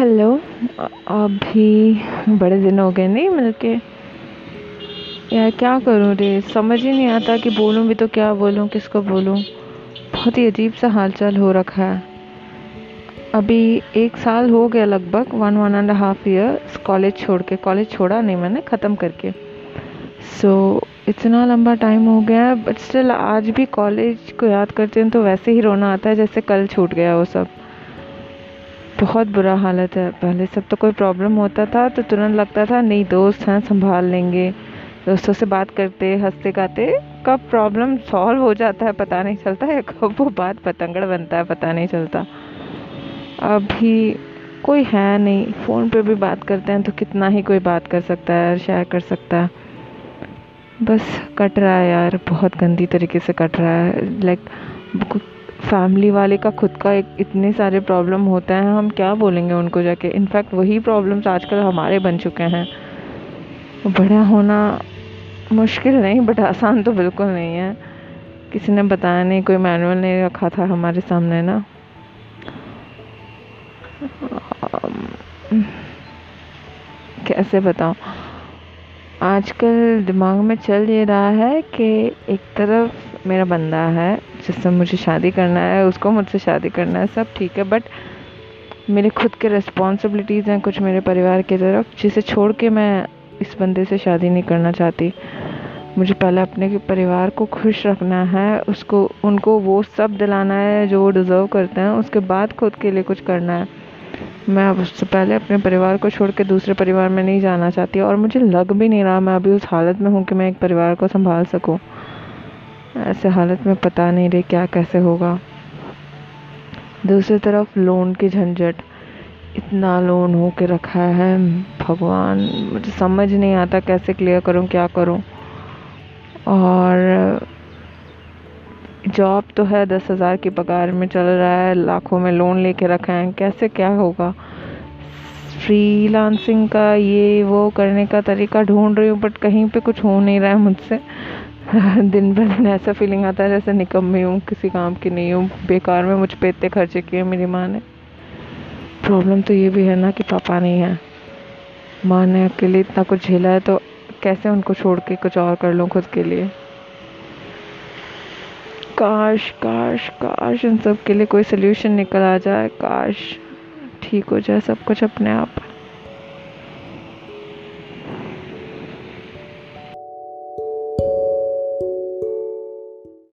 Hello अभी बड़े दिन हो गए नहीं मिलके। यार क्या करूँ रे? समझ ही नहीं आता कि बोलूँ भी तो क्या बोलूँ किसको बोलूँ? बहुत ही अजीब सा हालचाल हो रखा है। अभी एक साल हो गया लगभग one one and half year college छोड़ के। कॉलेज छोड़ा नहीं मैंने ख़त्म करके। सो so, इतना लंबा टाइम हो गया है बट स्टिल आज भी कॉलेज को याद करते हैं तो वैसे ही रोना आता है जैसे कल छूट गया वो सब। बहुत बुरा हालत है पहले सब तो कोई प्रॉब्लम होता था तो तुरंत लगता था, नहीं, दोस्त हैं, संभाल लेंगे। दोस्तों से बात करते, हँसते गाते, कब प्रॉब्लम सॉल्व हो जाता है, पता नहीं चलता है, कब वो बात पतंगड़ बनता है, पता नहीं चलता। अभी कोई है नहीं फ़ोन पे भी बात करते हैं तो कितना ही कोई बात कर सकता है शेयर कर सकता है। बस कट रहा है यार, बहुत गंदी तरीके से कट रहा है लाइक फैमिली वाले का खुद का एक इतने सारे प्रॉब्लम होते हैं, हम क्या बोलेंगे उनको जाके? इनफैक्ट वही प्रॉब्लम्स आजकल हमारे बन चुके हैं। बड़ा होना मुश्किल नहीं, बट आसान तो बिल्कुल नहीं है। किसी ने बताया नहीं, कोई मैनुअल नहीं रखा था हमारे सामने ना। कैसे बताऊँ? आजकल दिमाग में चल ये रहा है कि एक तरफ़ मेरा बंदा है, जिससे मुझे शादी करना है, उसको मुझसे शादी करना है, सब ठीक है बट मेरे खुद के रिस्पॉन्सिबिलिटीज़ हैं, कुछ मेरे परिवार की तरफ़, जिसे छोड़ के मैं इस बंदे से शादी नहीं करना चाहती। मुझे पहले अपने परिवार को खुश रखना है, उसको, उनको वो सब दिलाना है, जो वो डिज़र्व करते हैं, उसके बाद खुद के लिए कुछ करना है। मैं अब उससे पहले अपने परिवार को छोड़ के दूसरे परिवार में नहीं जाना चाहती, और मुझे लग भी नहीं रहा, मैं अभी उस हालत में हूँ कि मैं एक परिवार को संभाल सकूँ। ऐसे हालत में पता नहीं रही क्या कैसे होगा। दूसरी तरफ़ लोन की झंझट। इतना लोन हो के रखा है, भगवान, मुझे समझ नहीं आता कैसे क्लियर करूँ, क्या करूँ। और जॉब तो है, दस हज़ार की पगार में चल रहा है, लाखों में लोन लेके रखा है, कैसे क्या होगा? फ्रीलांसिंग का ये, वो करने का तरीका ढूंढ रही हूँ बट कहीं पे कुछ हो नहीं रहा है मुझसे। दिन भर दिन ऐसा फीलिंग आता है जैसे निकम निकम्मी हूँ किसी काम की नहीं हूँ, बेकार में मुझ पे इतने खर्चे किए मेरी माँ ने। प्रॉब्लम तो ये भी है ना कि पापा नहीं है। माँ ने अकेले इतना कुछ झेला है तो कैसे उनको छोड़ के कुछ और कर लूँ खुद के लिए? काश काश काश इन सब के लिए कोई सोल्यूशन निकल आ जाए, काश। ठीक हो जाए सब कुछ अपने आप।